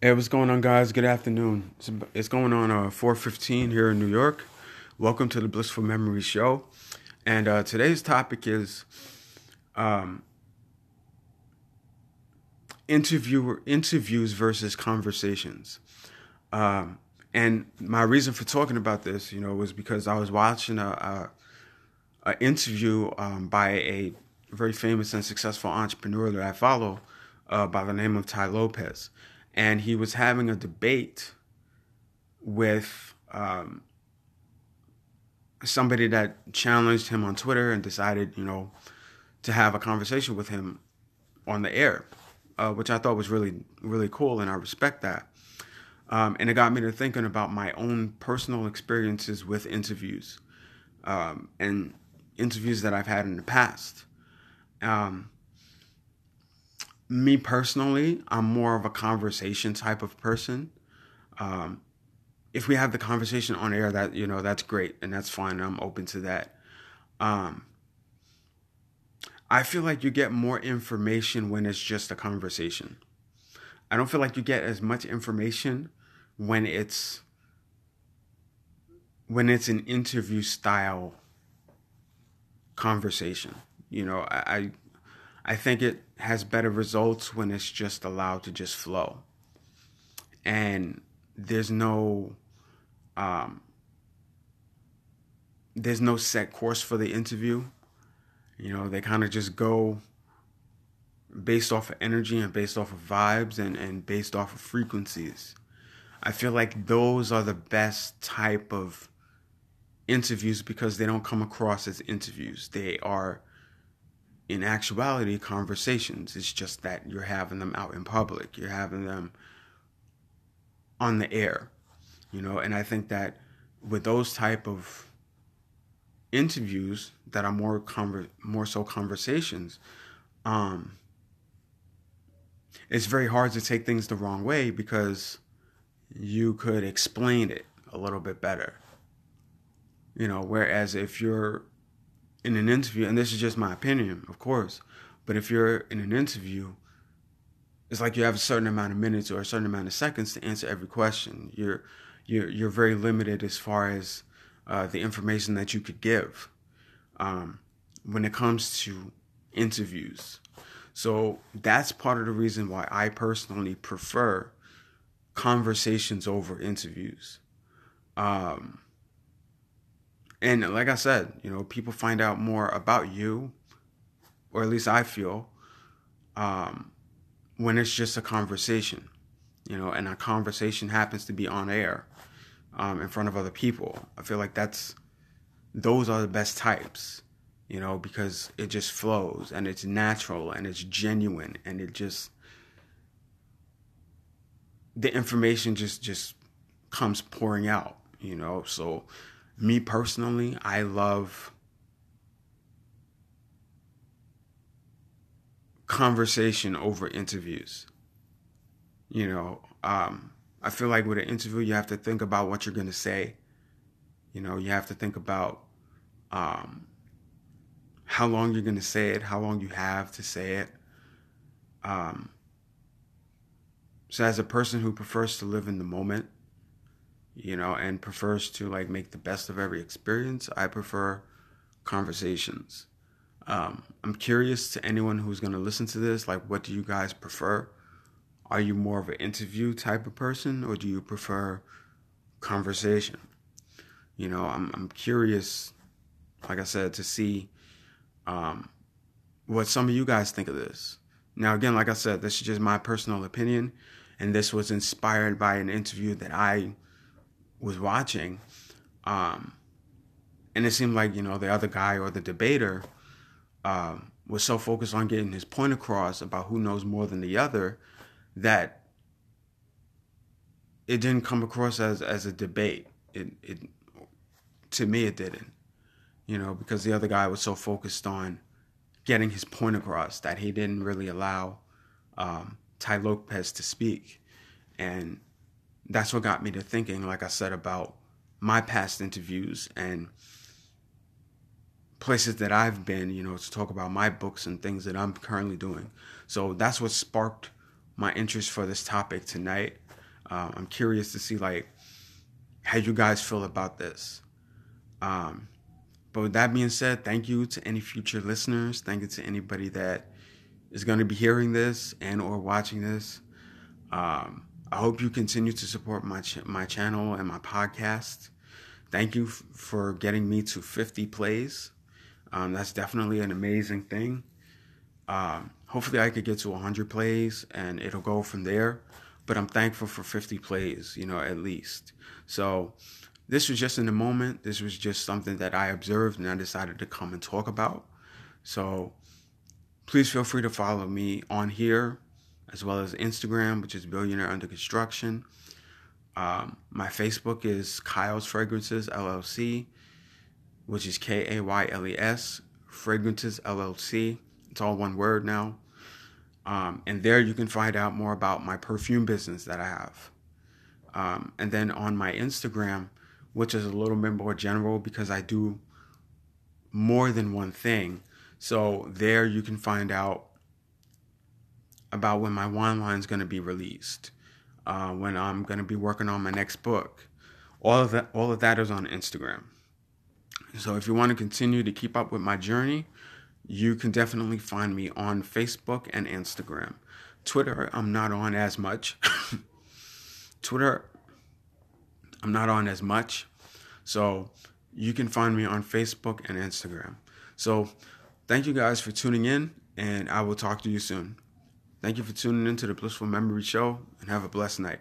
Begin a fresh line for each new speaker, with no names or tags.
Hey, what's going on, guys? Good afternoon. It's, going on uh, 4:15 here in New York. Welcome to the Blissful Memories Show, and uh, today's topic is um, interviewer interviews versus conversations. Um, and my reason for talking about this, you know, was because I was watching a, a, a interview um, by a very famous and successful entrepreneur that I follow uh, by the name of Tai Lopez and he was having a debate with um, somebody that challenged him on Twitter and decided, you know, to have a conversation with him on the air, uh, which I thought was really, really cool, and I respect that. Um, and it got me to thinking about my own personal experiences with interviews um, and interviews that I've had in the past. Um, me personally, I'm more of a conversation type of person. Um, if we have the conversation on air, that you know, that's great and that's fine. I'm open to that. Um, I feel like you get more information when it's just a conversation. I don't feel like you get as much information when it's when it's an interview style conversation. You know, I I think it has better results when it's just allowed to just flow. And there's no um, there's no set course for the interview. You know, they kind of just go based off of energy and based off of vibes and, and based off of frequencies. I feel like those are the best type of interviews because they don't come across as interviews. They are in actuality conversations. It's just that you're having them out in public. You're having them on the air. You know, and I think that with those type of interviews that are more conver- more so conversations, um, it's very hard to take things the wrong way because you could explain it a little bit better. You know, whereas if you're in an interview, and this is just my opinion, of course, but if you're in an interview, it's like you have a certain amount of minutes or a certain amount of seconds to answer every question. You're you're you're very limited as far as uh, the information that you could give um, when it comes to interviews. So that's part of the reason why I personally prefer conversations over interviews. Um, and like I said, you know, people find out more about you, or at least I feel, um, when it's just a conversation, you know, and a conversation happens to be on air um, in front of other people. I feel like that's those are the best types, you know, because it just flows and it's natural and it's genuine and it just the information just just comes pouring out, you know. So me personally, I love conversation over interviews. You know, um, I feel like with an interview, you have to think about what you're going to say. You know, you have to think about um, how long you're going to say it, how long you have to say it. Um, so, as a person who prefers to live in the moment, you know, and prefers to like make the best of every experience, I prefer conversations. Um, I'm curious to anyone who's going to listen to this, like, what do you guys prefer? Are you more of an interview type of person or do you prefer conversation? You know, I'm, I'm curious, like I said, to see um, what some of you guys think of this. Now, again, like I said, this is just my personal opinion, and this was inspired by an interview that I was watching, um, and it seemed like you know the other guy or the debater um, was so focused on getting his point across about who knows more than the other that it didn't come across as as a debate. It it to me it didn't, you know, because the other guy was so focused on getting his point across that he didn't really allow um, Tai Lopez to speak, and that's what got me to thinking, like I said, about my past interviews and places that I've been, you know, to talk about my books and things that I'm currently doing. So that's what sparked my interest for this topic tonight. Um, I'm curious to see like how you guys feel about this. Um, but with that being said, thank you to any future listeners. Thank you to anybody that is going to be hearing this and or watching this. Um, I hope you continue to support my ch- my channel and my podcast. Thank you f- for getting me to 50 plays. Um, that's definitely an amazing thing. Um, hopefully, I could get to 100 plays and it'll go from there. But I'm thankful for 50 plays, you know, at least. So this was just in the moment. This was just something that I observed and I decided to come and talk about. So please feel free to follow me on here as well as Instagram, which is Billionaire Under Construction. Um, my Facebook is Kayles Fragrances LLC, which is K A Y L E S Fragrances LLC. It's all one word now. Um, and there you can find out more about my perfume business that I have. Um, and then on my Instagram, which is a little bit more general because I do more than one thing. So there you can find out about when my wine line is going to be released, uh, when I'm going to be working on my next book. All of that, all of that is on Instagram. So if you want to continue to keep up with my journey, you can definitely find me on Facebook and Instagram. Twitter, I'm not on as much. Twitter, I'm not on as much. So you can find me on Facebook and Instagram. So thank you guys for tuning in, and I will talk to you soon. Thank you for tuning in to the Blissful Memory Show, and have a blessed night.